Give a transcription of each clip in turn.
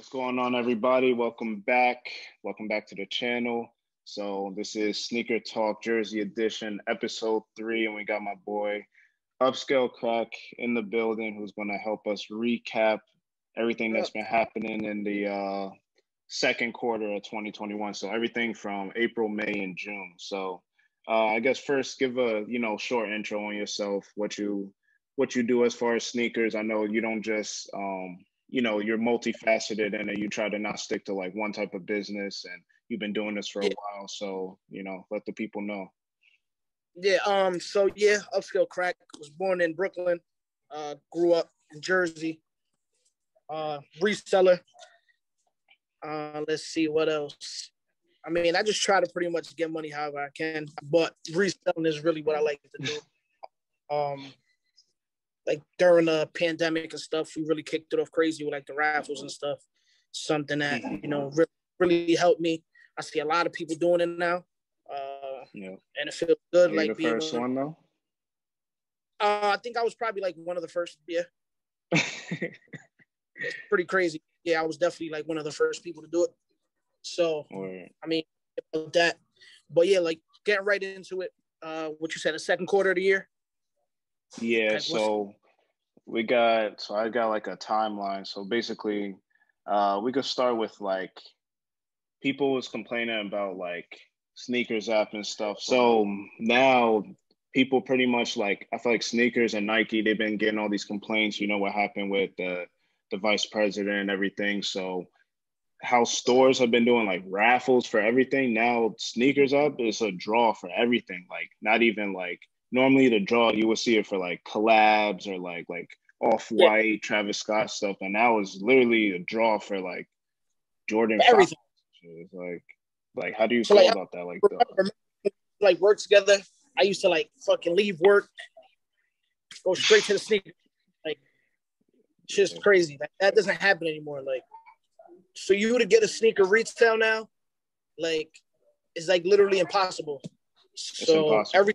What's going on, everybody? Welcome back. Welcome back to the channel. So this is Sneaker Talk Jersey Edition, episode three, and we got my boy Upscale Cracc in the building, who's going to help us recap everything that's been happening in the uh, second quarter of 2021. So everything from April, May, and June. So uh, I guess first, give a you know short intro on yourself, what you what you do as far as sneakers. I know you don't just um, you know you're multifaceted and you try to not stick to like one type of business and you've been doing this for a yeah. while so you know let the people know. Yeah um so yeah upscale cracc was born in brooklyn uh grew up in jersey uh reseller. Uh let's see what else. I mean i just try to pretty much get money however i can but reselling is really what i like to do. Um like during the pandemic and stuff, we really kicked it off crazy with like the raffles and stuff. Something that you know really, really helped me. I see a lot of people doing it now. Uh, yeah, and it feels good. Are like the being first one, one though. Uh, I think I was probably like one of the first. Yeah, it's pretty crazy. Yeah, I was definitely like one of the first people to do it. So right. I mean that, but yeah, like getting right into it. Uh, what you said, the second quarter of the year. Yeah, so we got so I got like a timeline. So basically, uh, we could start with like people was complaining about like SNKRS app and stuff. So now people pretty much like I feel like SNKRS and Nike they've been getting all these complaints. You know what happened with the the vice president and everything. So how stores have been doing like raffles for everything. Now SNKRS up is a draw for everything. Like not even like normally the draw you would see it for like collabs or like like off white yeah. Travis Scott stuff, and that was literally a draw for like Jordan. Everything. It's like, like how do you so feel like, about that? Like, remember, like work together. I used to like fucking leave work, go straight to the sneaker. Like, just crazy. Like, that doesn't happen anymore. Like, for you to get a sneaker retail now, like, it's like literally impossible. It's so impossible. every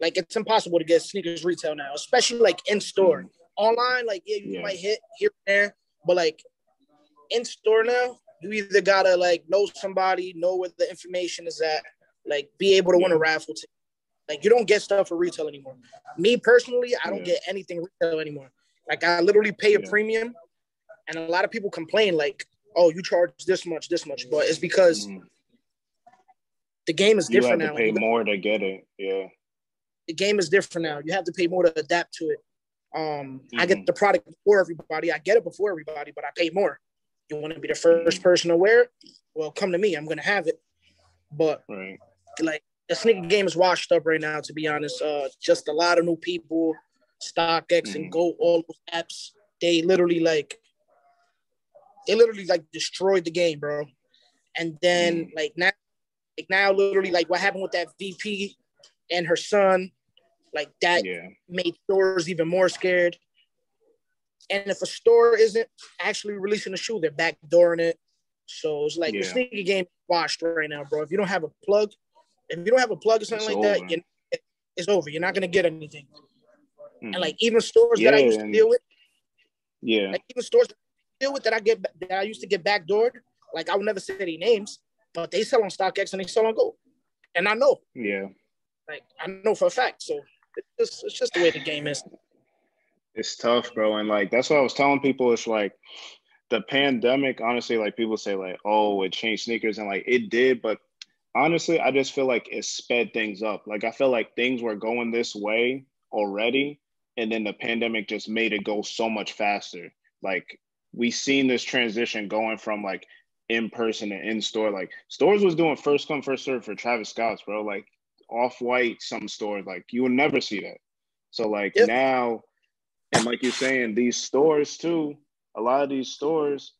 like it's impossible to get sneakers retail now, especially like in store. Online, like yeah, you yeah. might hit here and there, but like in store now, you either gotta like know somebody, know where the information is at, like be able to yeah. win a raffle. Ticket. Like you don't get stuff for retail anymore. Me personally, I don't yeah. get anything retail anymore. Like I literally pay a premium, and a lot of people complain like, "Oh, you charge this much, this much," but it's because mm. the game is different you have to now. Pay more to get it, yeah the game is different now. You have to pay more to adapt to it. Um, mm-hmm. I get mm-hmm. the product before everybody. I get it before everybody, but I pay more. You want to be the 1st mm-hmm. person to wear it? Well, come to me. I'm gonna have it. But right. like the sneaker game is washed up right now. To be honest, uh, just a lot of new people, StockX mm-hmm. and Go, all those apps. They literally like, they literally like destroyed the game, bro. And then mm-hmm. like now, like now, literally like what happened with that VP and her son like that yeah. made stores even more scared. And if a store isn't actually releasing a shoe, they're backdooring it. So it's like yeah. the sneaker game washed right now, bro. If you don't have a plug, if you don't have a plug or something it's like over. that, it's over. You're not gonna get anything. Mm-hmm. And like even stores yeah, that I used to deal with, yeah, like even stores deal with that I get that I used to get backdoored. Like I would never say any names, but they sell on StockX and they sell on Go, and I know. Yeah. Like I know for a fact. So it's just, it's just the way the game is. It's tough, bro. And like that's what I was telling people. It's like the pandemic, honestly, like people say, like, oh, it changed sneakers, and like it did, but honestly, I just feel like it sped things up. Like I feel like things were going this way already, and then the pandemic just made it go so much faster. Like we seen this transition going from like in person and in store. Like stores was doing first come first serve for Travis Scott's, bro. Like off white some stores like you will never see that so like yep. now and like you're saying these stores too a lot of these stores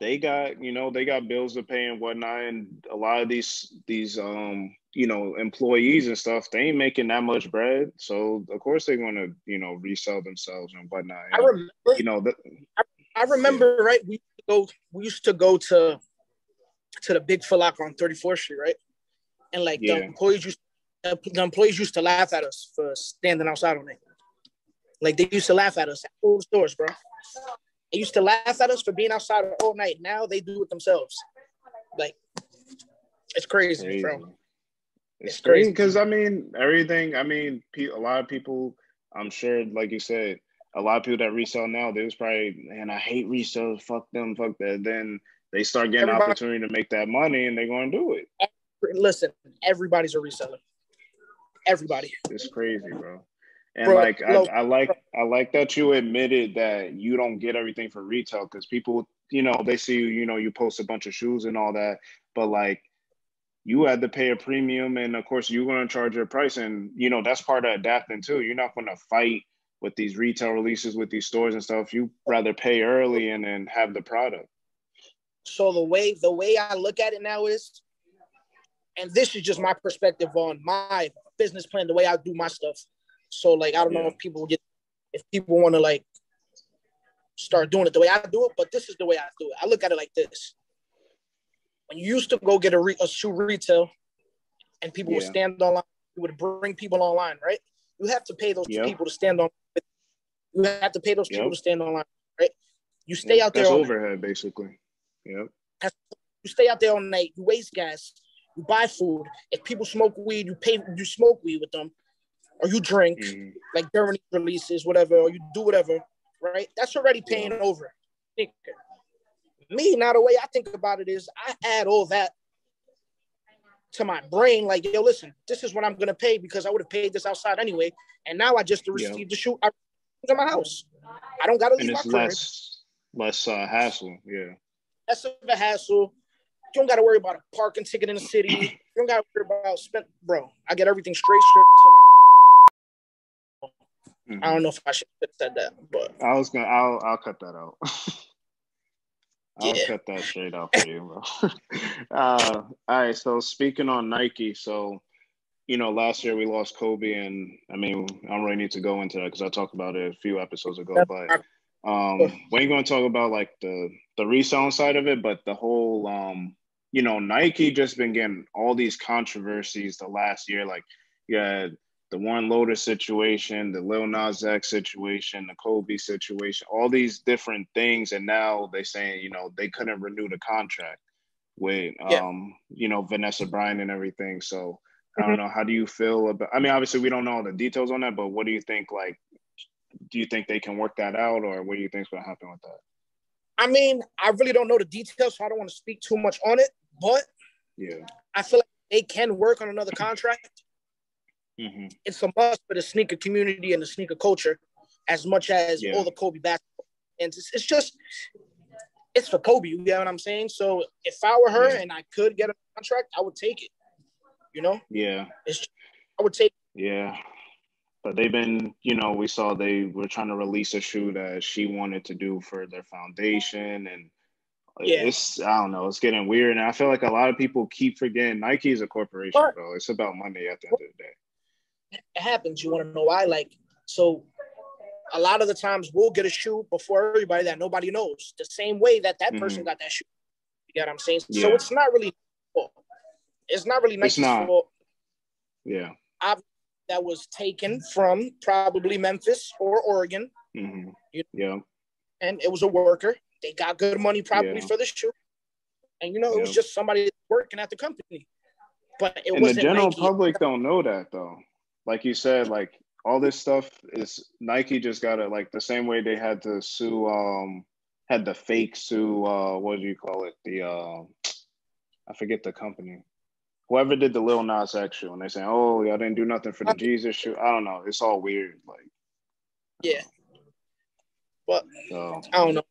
they got you know they got bills to pay and whatnot and a lot of these these um you know employees and stuff they ain't making that much bread so of course they're going to you know resell themselves and whatnot i remember you know the, I, I, remember yeah. right we go we used to go to to the big Locker on 34th street right and like yeah. the employees used the employees used to laugh at us for standing outside on it. Like they used to laugh at us at all the stores, bro. They used to laugh at us for being outside all night. Now they do it themselves. Like it's crazy, crazy. bro. It's, it's crazy because I mean everything. I mean, a lot of people. I'm sure, like you said, a lot of people that resell now, they was probably, man, I hate resales. Fuck them. Fuck that. Then they start getting Everybody, opportunity to make that money, and they're going to do it. Listen, everybody's a reseller. Everybody. It's crazy, bro. And bro, like I, I, like I like that you admitted that you don't get everything for retail because people, you know, they see you, you know, you post a bunch of shoes and all that, but like you had to pay a premium and of course you're going to charge your price and you know that's part of adapting too you're not going to fight with these retail releases with these stores and stuff you rather pay early and then have the product so the way the way i look at it now is and this is just my perspective on my business plan the way i do my stuff so like i don't yeah. know if people get if people want to like start doing it the way i do it but this is the way i do it i look at it like this when you used to go get a, re- a shoe retail and people yeah. would stand online, you would bring people online, right? You have to pay those yep. people to stand on. You have to pay those yep. people to stand online, right? You stay yep. out there. That's overhead, night. basically. Yep. You stay out there all night. You waste gas. You buy food. If people smoke weed, you pay. You smoke weed with them, or you drink mm-hmm. like during releases, whatever, or you do whatever, right? That's already paying over me, now the way I think about it is I add all that to my brain, like, yo, listen, this is what I'm gonna pay because I would have paid this outside anyway. And now I just received yeah. the shoe I to my house. I don't gotta leave and it's my less less uh, hassle, yeah. Less of a hassle. You don't gotta worry about a parking ticket in the city. you don't gotta worry about spent, bro. I get everything straight shipped to my Mm-hmm. I don't know if I should have said that, but I was gonna. I'll I'll cut that out. I'll yeah. cut that straight off for you, bro. uh, all right. So speaking on Nike, so you know, last year we lost Kobe, and I mean, I don't really need to go into that because I talked about it a few episodes ago. But um, we ain't going to talk about like the the reselling side of it, but the whole, um, you know, Nike just been getting all these controversies the last year. Like, yeah, the Warren Lotas situation, the Lil Nas X situation, the Kobe situation, all these different things, and now they saying you know they couldn't renew the contract with yeah. um you know Vanessa Bryant and everything. So I don't mm-hmm. know. How do you feel about? I mean, obviously we don't know all the details on that, but what do you think? Like, do you think they can work that out, or what do you think is going to happen with that? I mean, I really don't know the details, so I don't want to speak too much on it. But yeah, I feel like they can work on another contract. Mm-hmm. It's a must for the sneaker community and the sneaker culture, as much as yeah. all the Kobe basketball. And it's, it's, just, it's for Kobe. You get what I'm saying? So if I were her yeah. and I could get a contract, I would take it. You know? Yeah. It's, I would take. Yeah. But they've been, you know, we saw they were trying to release a shoe that she wanted to do for their foundation and yeah. it's I don't know, it's getting weird. And I feel like a lot of people keep forgetting Nike is a corporation, but, bro. It's about money at the end of the day it happens. You want to know why? Like, so a lot of the times we'll get a shoe before everybody that nobody knows. The same way that that mm-hmm. person got that shoe. You get what I'm saying? Yeah. So it's not really. It's not really nice. It's not. Yeah. That was taken from probably Memphis or Oregon. Mm-hmm. You know? Yeah. And it was a worker. They got good money probably yeah. for the shoe. And you know, it yeah. was just somebody working at the company. But it was the general Nike. public don't know that though like you said, like all this stuff is Nike just got it like the same way they had to sue um had the fake sue uh what do you call it the uh I forget the company whoever did the Lil Nas X shoe and they say, oh y'all didn't do nothing for the uh, Jesus shoe I don't know it's all weird like yeah but so. I don't know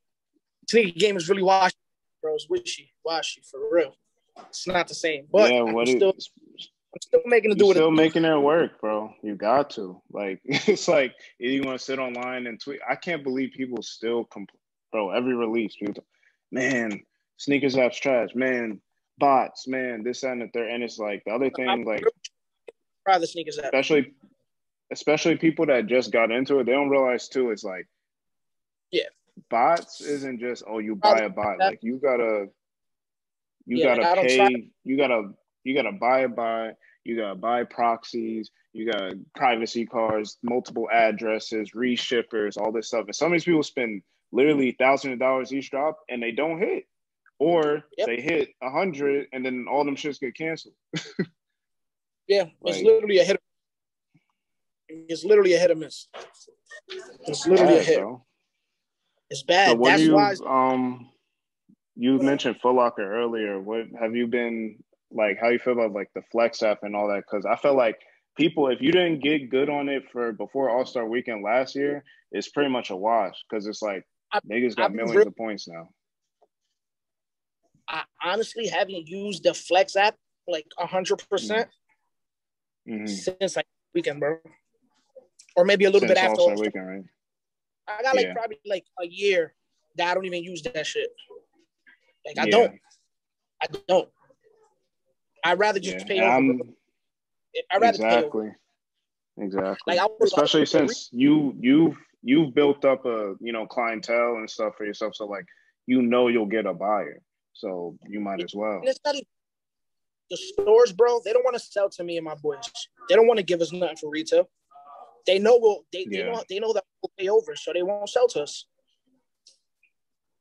sneaker game is really washy bro it's wishy washy for real it's not the same but yeah what still I'm still making it do it. Still making it work, bro. You got to. Like it's like if you want to sit online and tweet. I can't believe people still compl- bro. Every release, people, man, SNKRS apps trash. Man, bots. Man, this and the third. And it's like the other thing, like try the SNKRS app. Especially, especially people that just got into it. They don't realize too. It's like, yeah, bots isn't just oh you buy a bot. Like you gotta, you yeah, gotta like pay. You gotta you gotta buy a bot, you gotta buy proxies, you got privacy cards, multiple addresses, reshippers, all this stuff. And some of these people spend literally thousands of dollars each drop, and they don't hit, or Yep. they hit a hundred, and then all them shits get canceled. Yeah, it's Like- literally a hit. It's literally a hit or miss. It's literally a Bad, hit. bro. It's bad. what That's you why. um you mentioned Foot Locker earlier. What have you been like how you feel about like the FLX app and all that? Cause I felt like people if you didn't get good on it for before All Star weekend last year, it's pretty much a wash because it's like I- niggas got I've millions real- of points now. I honestly haven't used the FLX app like hundred percent Mhm. since like weekend, bro. Or maybe a little Since bit after. All-Star weekend, right? I got like Yeah. probably like a year that I don't even use that shit. Like I Yeah. don't. I don't. I'd rather just Yeah. pay over. I'm- I'd rather exactly. Exactly. Like I Especially like, since you you've you've built up a you know clientele and stuff for yourself. So like you know you'll get a buyer. So you might as well. And it's not even the stores, bro. They don't want to sell to me and my boys. They don't want to give us nothing for retail. They know we'll they, they Yeah. know they know that we'll pay over, so they won't sell to us.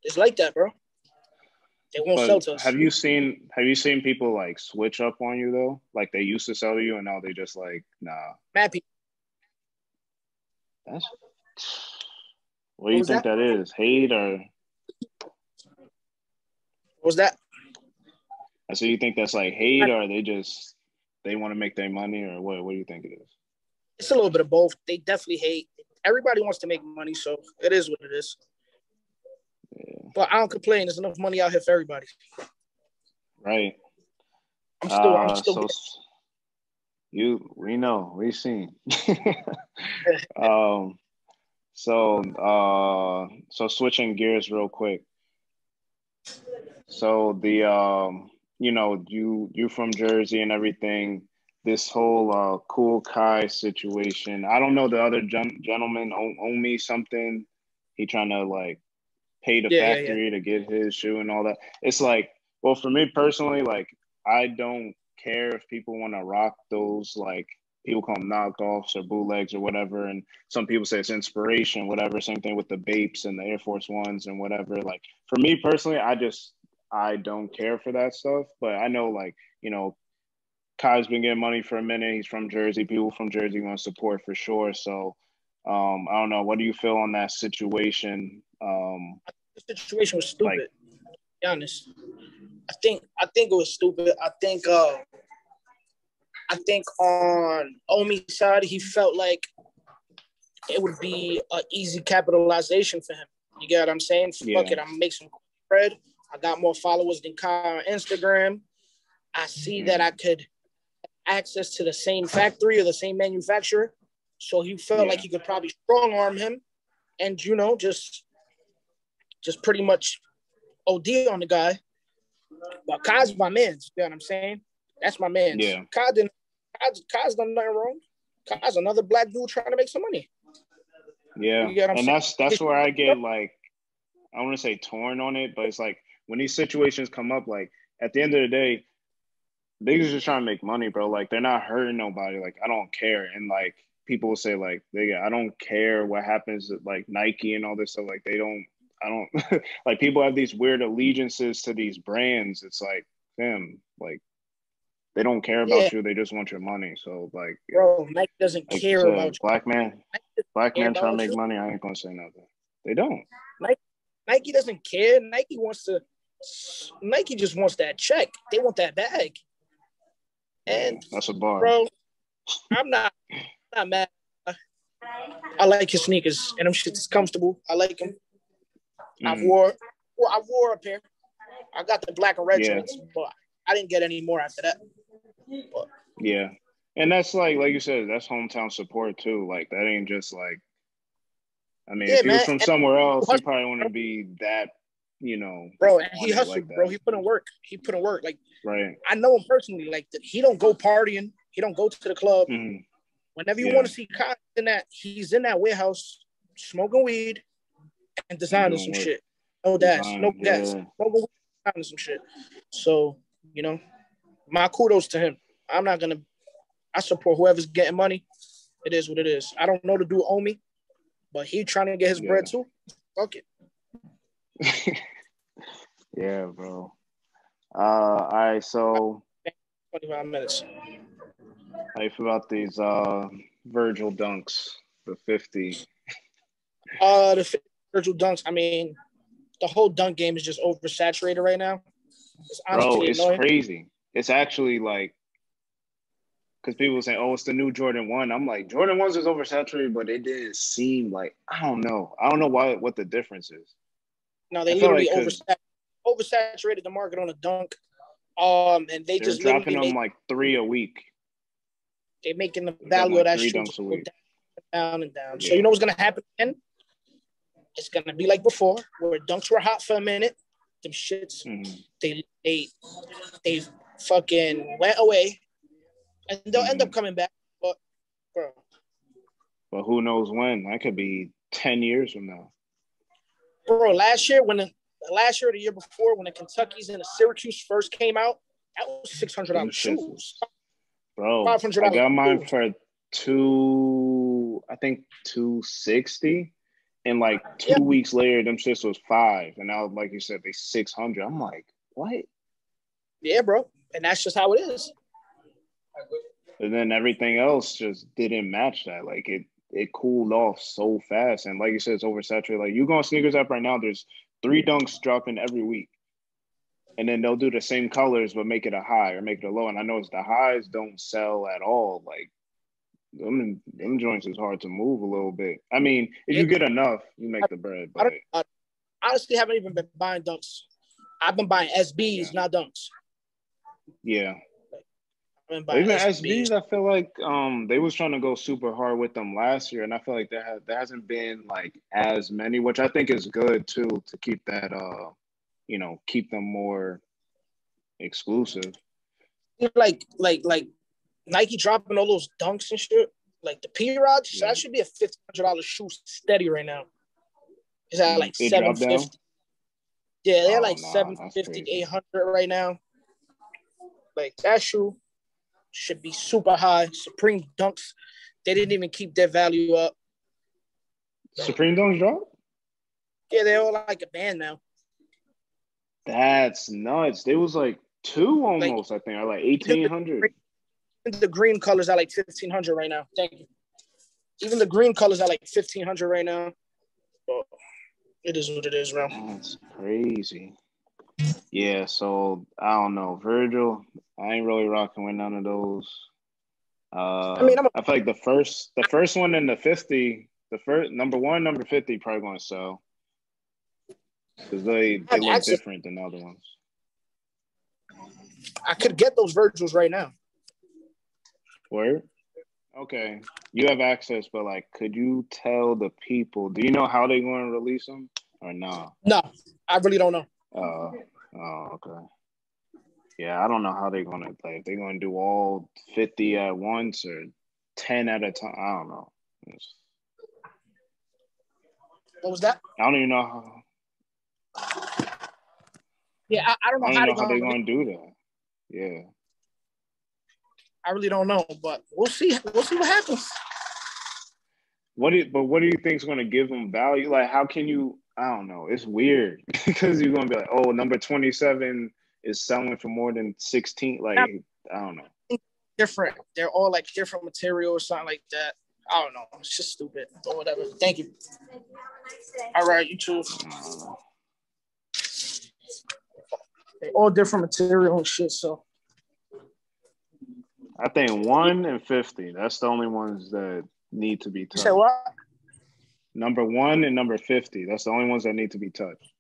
It's like that, bro. They won't sell to us. have you seen have you seen people like switch up on you though? Like they used to sell to you and now they just like nah. Mad people. That's what do you was think that is? Hate or What was that? So you think that's like hate or they just they want to make their money or what what do you think it is? It's a little bit of both. They definitely hate. Everybody wants to make money, so it is what it is. Yeah. But I don't complain. There's enough money out here for everybody. Right. I'm still. Uh, I'm still. so you we know we seen um so uh so switching gears real quick so the um you know you you from jersey and everything this whole uh Kool Kiy situation i don't know the other gen- gentleman owe, Omi something. He trying to like pay the Yeah, yeah, yeah. factory to get his shoe and all that. It's like well for me personally like i don't care if people want to rock those like people call them knockoffs or bootlegs or whatever. And some people say it's inspiration whatever. Same thing with the Bapes and the air force ones and whatever. Like for me personally i just i don't care for that stuff but i know like you know Kiy's been getting money for a minute he's from jersey people from jersey want support for sure so um i don't know what do you feel on that situation um the situation was stupid. Like- to be honest, I think I think it was stupid. I think uh, I think on Omi's side, he felt like it would be an easy capitalization for him. You get what I'm saying? Yeah. Fuck it, I'm gonna make some bread. I got more followers than Kyle on Instagram. I see that I could access to the same factory or the same manufacturer. So he felt Yeah. like he could probably strong arm him and you know just just pretty much OD on the guy. But Kiy's my man. You know what I'm saying? That's my man. Yeah. Kiy didn't Kiy's, Kiy's done nothing wrong. Kiy's another black dude trying to make some money. Yeah, You I'm and saying? that's that's where I get like I want to say torn on it, but it's like when these situations come up, like at the end of the day, niggas just trying to make money, bro. Like they're not hurting nobody. Like I don't care, and like people will say like they I don't care what happens at like Nike and all this stuff. Like they don't. I don't like people have these weird allegiances to these brands. It's like them, like they don't care about Yeah. you. They just want your money. So like, Bro, Nike doesn't like care about you. black man, black man trying to make you. money. I ain't gonna say nothing. They don't. Nike doesn't care. Nike wants to Nike just wants that check. They want that bag. And That's a bar. bro, I'm not not mad. I like his sneakers and them shit's comfortable. I like them. I Mhm. wore well, I wore a pair. I got the black and red Yeah. joints, but I didn't get any more after that. But Yeah. And that's like, like you said, that's hometown support too. Like that ain't just like, I mean, Yeah, if man. from somewhere else, he probably wouldn't be that, you know, bro, and he hustled, like bro. He put in work. He put in work. Like right. I know him personally. Like he don't go partying. He don't go to the club. Mhm. Whenever you Yeah. want to see Kyle in that, he's in that warehouse smoking weed and designing some work. shit. No gas, no gas. yeah. Smoking weed, designing some shit. So you know, my kudos to him. I'm not gonna. I support whoever's getting money. It is what it is. I don't know the dude Omi, but he trying to get his Yeah. bread too. Fuck it. yeah, bro. Uh, all right, so 25 minutes. How you about these uh Virgil dunks, the 50? Uh, the Virgil dunks. I mean, the whole dunk game is just oversaturated right now. It's Bro, it's annoying. crazy. It's actually like because people say, "Oh, it's the new Jordan One." I'm like, Jordan Ones is oversaturated, but it didn't seem like I don't know. I don't know why what the difference is. No, they literally like oversaturated, oversaturated the market on a dunk. Um, and they just dropping them like three a week. They're making the value like of that shoe down, down and down. Yeah. So you know what's gonna happen then? It's gonna be like before, where dunks were hot for a minute. Them shits, mm-hmm. they they they fucking went away, and they'll mm-hmm. end up mm-hmm. coming back. But bro, but who knows when? That could be ten years from now. Bro, last year when the last year or the year before when the Kentuckies and the Syracuse first came out, that was six hundred dollars shoes. Bro, five hundred. I got mine for two, I think two sixty, and like two yeah. weeks later, them shits was five, and now, like you said, they six hundred. I'm like, what? Yeah, bro, and that's just how it is. And then everything else just didn't match that. Like it, it cooled off so fast, and like you said, it's oversaturated. Like you go on SNKRS app right now, there's three dunks dropping every week and then they'll do the same colors but make it a high or make it a low. And I noticed the highs don't sell at all. Like them, them joints is hard to move a little bit. I mean, if you get enough, you make the bread. But I, I honestly haven't even been buying dunks. I've been buying SBs, yeah. not dunks. Yeah. Even SBs, I feel like um they was trying to go super hard with them last year, and I feel like there has there hasn't been like as many, which I think is good too to keep that uh you know, keep them more exclusive. Like, like, like Nike dropping all those dunks and shit. Like the P Rods, yeah. that should be a fifteen hundred dollar shoe steady right now. Is that like seven fifty? Yeah, they're oh, like nah, 750, 800 right now. Like that shoe should be super high. Supreme dunks, they didn't even keep their value up. Supreme dunks drop? Yeah, they're all like a band now. That's nuts. They was like two almost, like, I think, or like eighteen hundred. The green colors are like fifteen hundred right now. Thank you. Even the green colors are like fifteen hundred right now. But it is what it is, bro. That's crazy. Yeah, so I don't know, Virgil. I ain't really rocking with none of those. Uh, I mean, I'm a- I feel like the first, the first one in the fifty, the first number one, number fifty, probably going to sell because they they look access. different than the other ones. I could get those Virgils right now. Where? Okay, you have access, but like, could you tell the people? Do you know how they're going to release them or not? No, I really don't know. Uh, oh, okay. Yeah, I don't know how they're going to play. If they're going to do all fifty at once or ten at a time, I don't know. It's, what was that? I don't even know how. Yeah, I, I don't know, I don't how, know how they're gonna do that. Yeah. I really don't know, but we'll see. We'll see what happens. What do you, but what do you think is going to give them value? Like, how can you? I don't know. It's weird because you're going to be like, oh, number twenty seven is selling for more than sixteen. Like, I don't know. Different. They're all like different material or something like that. I don't know. It's just stupid or whatever. Thank you. All right, you too. They all different material and shit. So I think one and fifty. That's the only ones that need to be touched. Say what? Number one and number fifty. That's the only ones that need to be touched.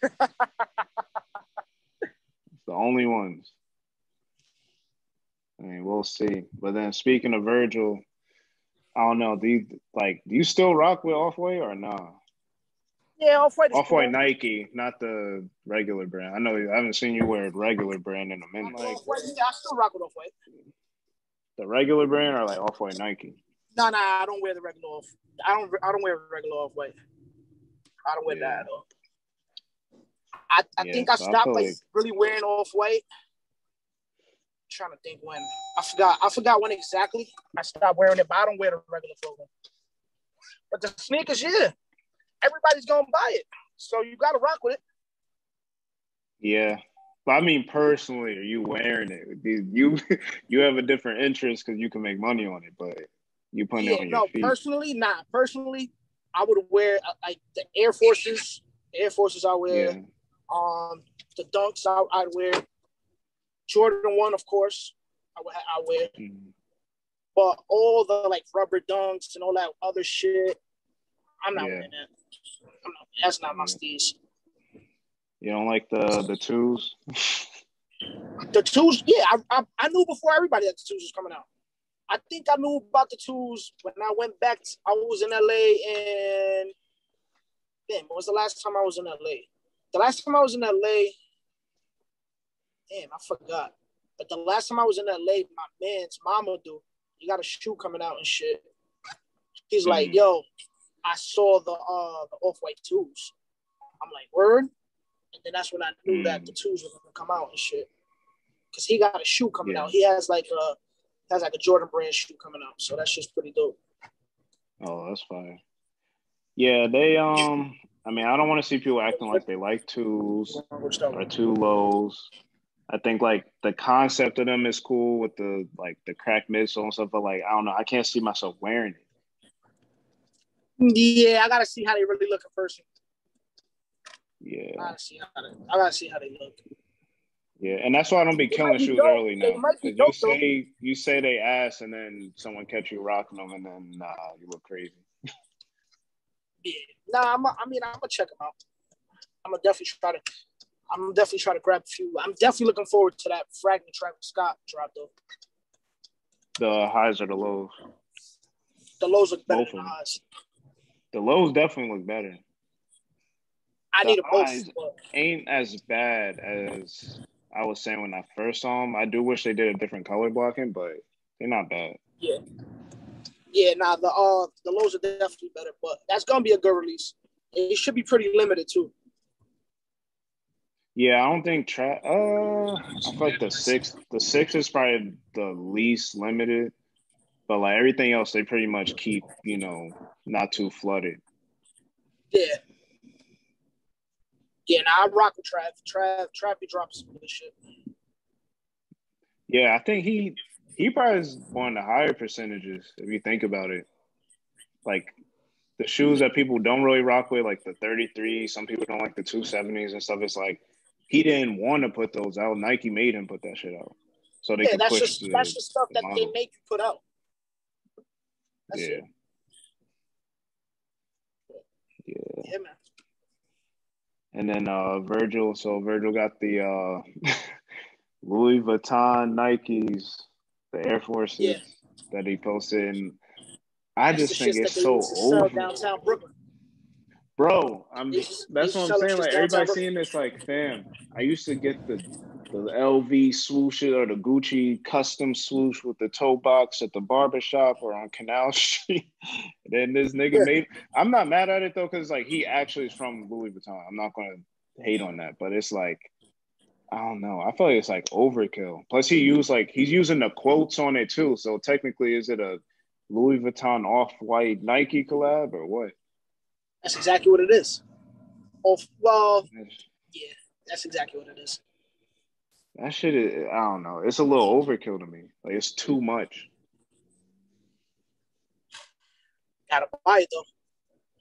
the only ones. I mean, we'll see. But then speaking of Virgil, I don't know. Do you like? Do you still rock with Off White or? Nah? Yeah, Off White. Off White Nike, not the regular brand. I know I haven't seen you wear a regular brand in a minute. Like, yeah, I still rock with Off White. The regular brand or like Off White Nike? No, no, I don't wear the regular off. I don't. I don't wear regular Off White. I don't wear yeah. that at all. I, I yeah, think I stopped I like, like really wearing Off White. Trying to think when I forgot. I forgot when exactly I stopped wearing it, but I don't wear the regular clothing. But the sneakers, yeah, everybody's gonna buy it. so you gotta rock with it. Yeah, but I mean, personally, are you wearing it? You you have a different interest because you can make money on it, but you putting yeah, it on no, your feet. personally, not nah, personally. I would wear uh, like the Air Forces, Air Forces I wear, yeah. um, the Dunks I, I'd wear, Jordan One, of course, I would I wear, mm-hmm. but all the like rubber dunks and all that other shit, I'm not yeah. wearing that. Not, that's not my steez. You don't like the the twos? the twos, yeah. I, I, I knew before everybody that the twos was coming out. I think I knew about the twos when I went back. To, I was in LA and damn, what was the last time I was in LA? The last time I was in LA, damn, I forgot. But the last time I was in LA, my man's mama do. you got a shoe coming out and shit. He's mm. like, yo, I saw the uh the off white twos. I'm like, word. And then that's when I knew mm. that the twos were gonna come out and shit. Cause he got a shoe coming yeah. out. He has like a has like a Jordan brand shoe coming out. So that's just pretty dope. Oh, that's fine. Yeah, they um I mean I don't want to see people acting like they like twos or two lows. I think like the concept of them is cool with the like the crack midsole and stuff, but like I don't know, I can't see myself wearing it. Yeah, I gotta see how they really look in person. Yeah. I gotta see how they, I gotta see how they look. Yeah, and that's why I don't be killing shoes dope. early now. You say you say they ass, and then someone catch you rocking them, and then nah, you look crazy. yeah, nah. I'm a, I mean, I'm gonna check them out. I'm gonna definitely try to. I'm definitely try to grab a few. I'm definitely looking forward to that fragment Travis Scott drop though. The highs or the lows? The lows look better Both than the highs. The lows definitely look better. I need a both. Ain't as bad as I was saying when I first saw them. I do wish they did a different color blocking, but they're not bad. Yeah. Yeah, nah, the uh the lows are definitely better, but that's gonna be a good release. It should be pretty limited too. Yeah, I don't think tra- uh I feel like the six the six is probably the least limited. But like everything else they pretty much keep, you know, not too flooded. Yeah. Yeah, now I rock with Trav. Trav, Trav, he drops some good shit. Yeah, I think he he probably is one of the higher percentages if you think about it. Like the shoes that people don't really rock with, like the 33, some people don't like the 270s and stuff. It's like he didn't want to put those out. Nike made him put that shit out. So they yeah, that's just the, that's the stuff the that model. they make you put out. That's yeah. It. Yeah. Yeah, man. And then uh Virgil, so Virgil got the uh Louis Vuitton Nikes, the Air Forces yeah. that he posted. And I that's just think it's so. Downtown Brooklyn. Bro, I'm that's what I'm saying. Like everybody seeing this, like, fam, I used to get the the LV swoosh or the Gucci custom swoosh with the toe box at the barbershop or on Canal Street. then this nigga made I'm not mad at it though, because like he actually is from Louis Vuitton. I'm not gonna hate on that, but it's like I don't know. I feel like it's like overkill. Plus he used like he's using the quotes on it too. So technically is it a Louis Vuitton off-white Nike collab or what? That's exactly what it is. Off well yeah, that's exactly what it is. That shit is, I don't know. It's a little overkill to me. Like it's too much. Gotta buy it though.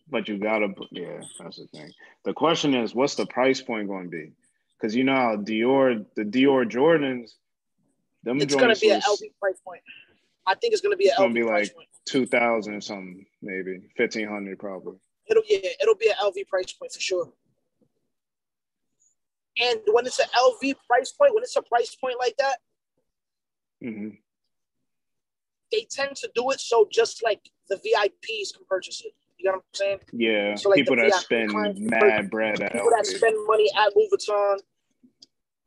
But you gotta, yeah, that's the thing. The question is, what's the price point going to be? Because you know how Dior, the Dior Jordans, them it's gonna be an LV price point. I think it's gonna be an LV be like point. two thousand something, maybe fifteen hundred probably. It'll yeah, it'll be an LV price point for sure. And when it's an LV price point, when it's a price point like that, mm-hmm. they tend to do it so just like the VIPs can purchase it. You know what I'm saying? Yeah. So like people that VIP spend mad bread at people that spend money at Louis Vuitton,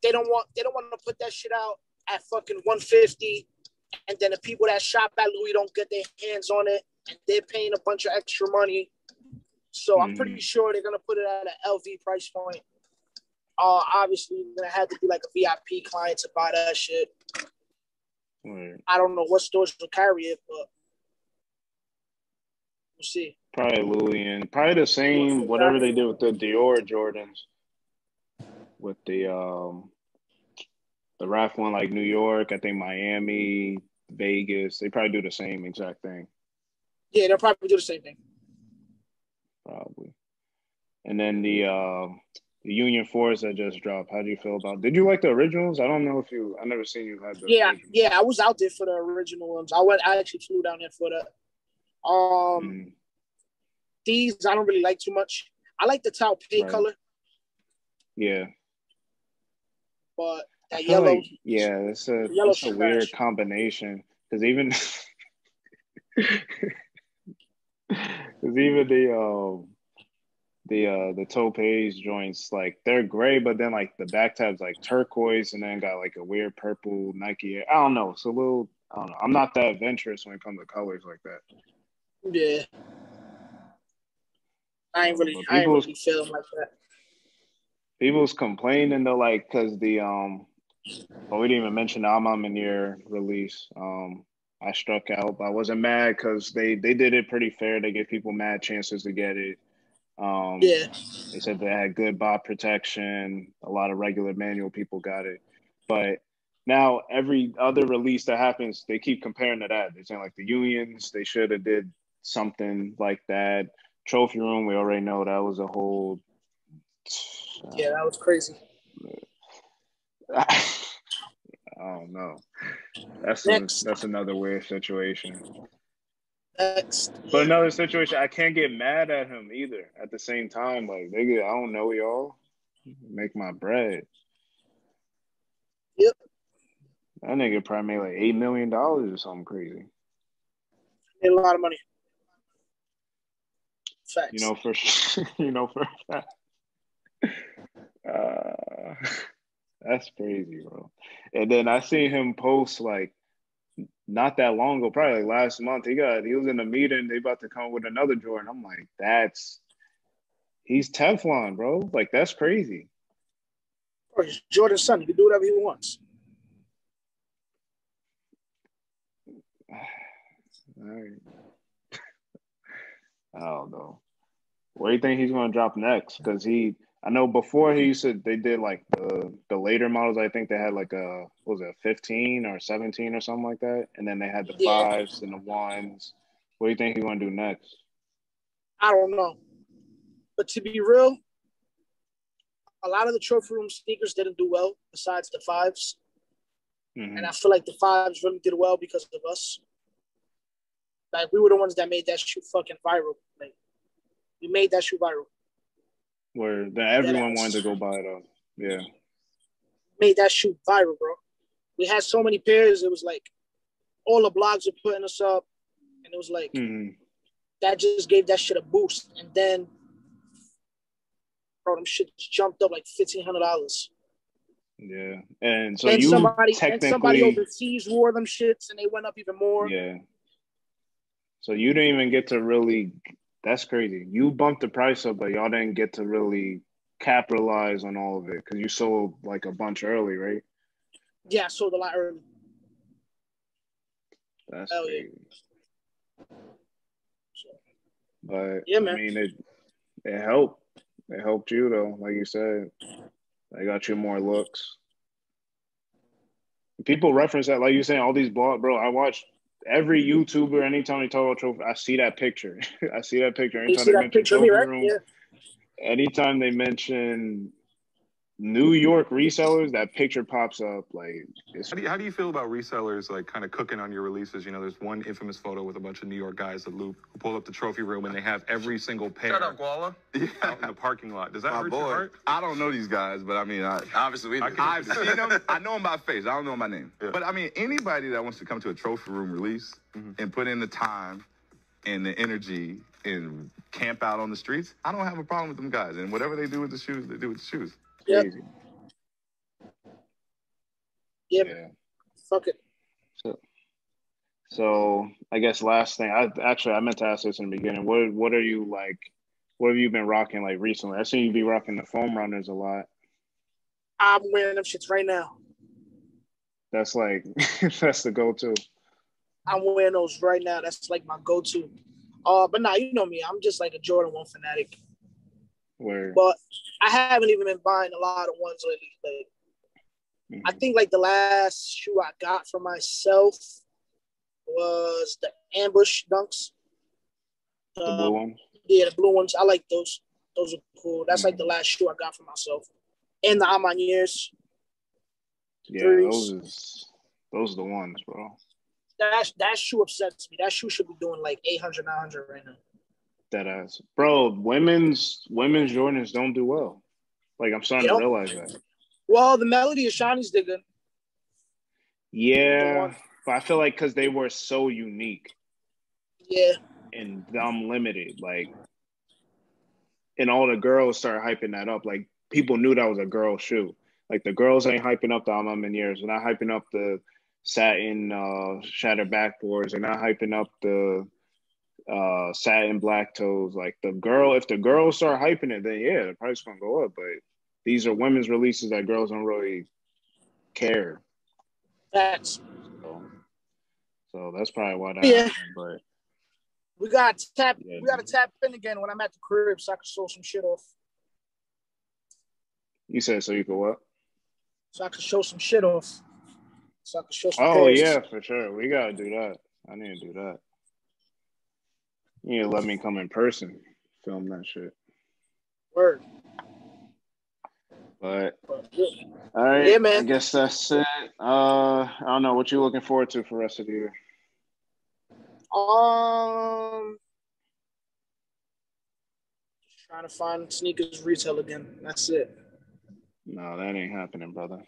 they don't want they don't want to put that shit out at fucking 150 and then the people that shop at Louis don't get their hands on it and they're paying a bunch of extra money. So mm. I'm pretty mm. sure they're gonna put it at an LV price point uh, obviously gonna have to be like a VIP client to buy that shit. Right. I don't know what stores will carry it, but we'll see. Probably Louis and probably the same whatever they did with the Dior Jordans. With the um the Raf one like New York, I think Miami, Vegas, they probably do the same exact thing. Yeah, they'll probably do the same thing. Probably. And then the uh the Union Force that just dropped. How do you feel about? Did you like the originals? I don't know if you. I never seen you have the. Yeah, originals. yeah, I was out there for the original ones. I went. I actually flew down there for the. Um, Mm, these I don't really like too much. I like the tau pay Right. color, yeah. but that yellow. like- yeah, it's a yellow it's a weird combination because even because even the um the uh the topaz joints like they're gray, but then like the back tab's like turquoise and then got like a weird purple Nike. I don't know. It's a little. I don't know. I'm not that adventurous when it comes to colors like that. Yeah. I ain't really, I ain't really feeling like that. People's complaining though, like because the um, but we didn't even mention in year release. Um, I struck out, but I wasn't mad because they they did it pretty fair. They gave people mad chances to get it. Um, Yeah, They said they had good bot protection. A lot of regular manual people got it, but now every other release that happens, they keep comparing to that. They're saying like the unions, they should have did something like that. Trophy room, we already know that was a whole. yeah, that was crazy. I don't know. That's that's another weird situation. Next, But another situation, I can't get mad at him either. At the same time, like nigga, I don't know y'all. Make my bread. Yep. That nigga probably made like eight million dollars or something crazy. made a lot of money. Facts. You know, for you know, for a fact. Uh, that's crazy, bro. And then I seen him post like not that long ago, probably like last month. He got he was in a meeting. They about to come with another Jordan. I'm like, that's he's Teflon, bro. Like that's crazy. Bro, he's Jordan's son. He can do whatever he wants. All right. I don't know. What do you think he's going to drop next? Because he, I know before he used to, they did like the the later models. I think they had like a what was it, fifteen or seventeen or something like that, and then they had the Yeah. fives and the ones. What do you think he's going to do next? I don't know. But to be real, a lot of the trophy room sneakers didn't do well besides the fives. Mhm. And I feel like the fives really did well because of us. Like we were the ones that made that shoe fucking viral. Like we made that shoe viral. Where then everyone wanted to go buy it up. Yeah. Made that shoot viral, bro. We had so many pairs. It was like all the blogs were putting us up, and it was like hmm that just gave that shit a boost. And then, bro, them shit jumped up like fifteen hundred dollars. Yeah. And so and you somebody and somebody overseas wore them shits, and they went up even more. Yeah. So you didn't even get to really. That's crazy. You bumped the price up, but y'all didn't get to really capitalize on all of it because you sold like a bunch early, right? Yeah, I sold a lot early. That's Hell yeah. crazy. But Yeah, I man. mean, it it helped. It helped you though, like you said. They got you more looks. People reference that, like you saying, all these blog, bro. I watch every YouTuber anytime they talk about trophy. I see that picture. I see that picture anytime see they mention picture trophy right? room. Yeah. Anytime they mention New York resellers, that picture pops up. Like it's How do, you, how do you feel about resellers like kind of cooking on your releases? You know, there's one infamous photo with a bunch of New York guys that loop who pull up the trophy room and they have every single pair Shut up, Guala. out in the parking lot. Does that My hurt boy. your heart? I don't know these guys, but I mean, I, Obviously, we I do. can- I've seen them. I know them by face. I don't know my name. Yeah. But I mean, anybody that wants to come to a trophy room release Mhm. and put in the time and the energy and camp out on the streets, I don't have a problem with them guys. And whatever they do with the shoes, they do with the shoes. Yep. crazy. Yeah. Yeah. Fuck it. So so I guess last thing, I actually I meant to ask this in the beginning. What what are you like? What have you been rocking like recently? I seen you be rocking the foam runners a lot. I'm wearing them shits right now. That's like that's the go to. I'm wearing those right now. That's like my go-to. Uh, but nah, you know me. I'm just like a Jordan one fanatic. Where? But I haven't even been buying a lot of ones lately. Like, mm-hmm. I think like the last shoe I got for myself was the ambush dunks. The uh, blue ones. Yeah, the blue ones. I like those. Those are cool. That's mm-hmm. like the last shoe I got for myself. And the Armaniers. Yeah, those is those are the ones, bro. That that shoe upsets me. That shoe should be doing like 800, 900 right now. That ass, bro. Women's women's Jordans don't do well. Like I'm starting to realize that. Well, the Melody Ehsani's did good. Yeah, but I feel like because they were so unique. Yeah. And dumb limited, like, and all the girls started hyping that up. Like people knew that was a girl shoe. Like the girls ain't hyping up the Armaniers. They're not hyping up the satin uh shattered backboards. They're not hyping up the uh satin black toes. Like the girl, if the girls start hyping it, then yeah, the price gonna go up. But these are women's releases that girls don't really care. That's so, so that's probably why that yeah. happened. But we got tap yeah. we gotta tap in again when I'm at the crib so I can show some shit off. You said so you could what? So I could show some shit off. So I could show some Oh yeah, for sure. We gotta do that. I need to do that. You need to let me come in person, film that shit. Word. But all right, yeah, man. I guess that's it. Uh, I don't know what you're looking forward to for the rest of the year. Um, just trying to find sneakers retail again. That's it. No, that ain't happening, brother.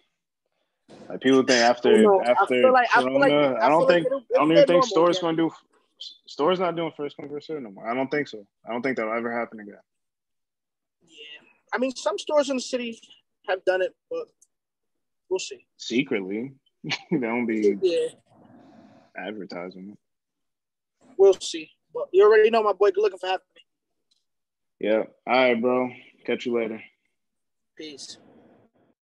Like people think after after like, Corona, I, like, I, I don't think I don't even think stores again. gonna do stores not doing first come first serve no more. I don't think so. I don't think that'll ever happen again. Yeah, I mean some stores in the city have done it, but we'll see. Secretly, they don't be yeah. advertising it. We'll see. But you already know my boy. Good looking for me. Yeah. All right, bro. Catch you later. Peace.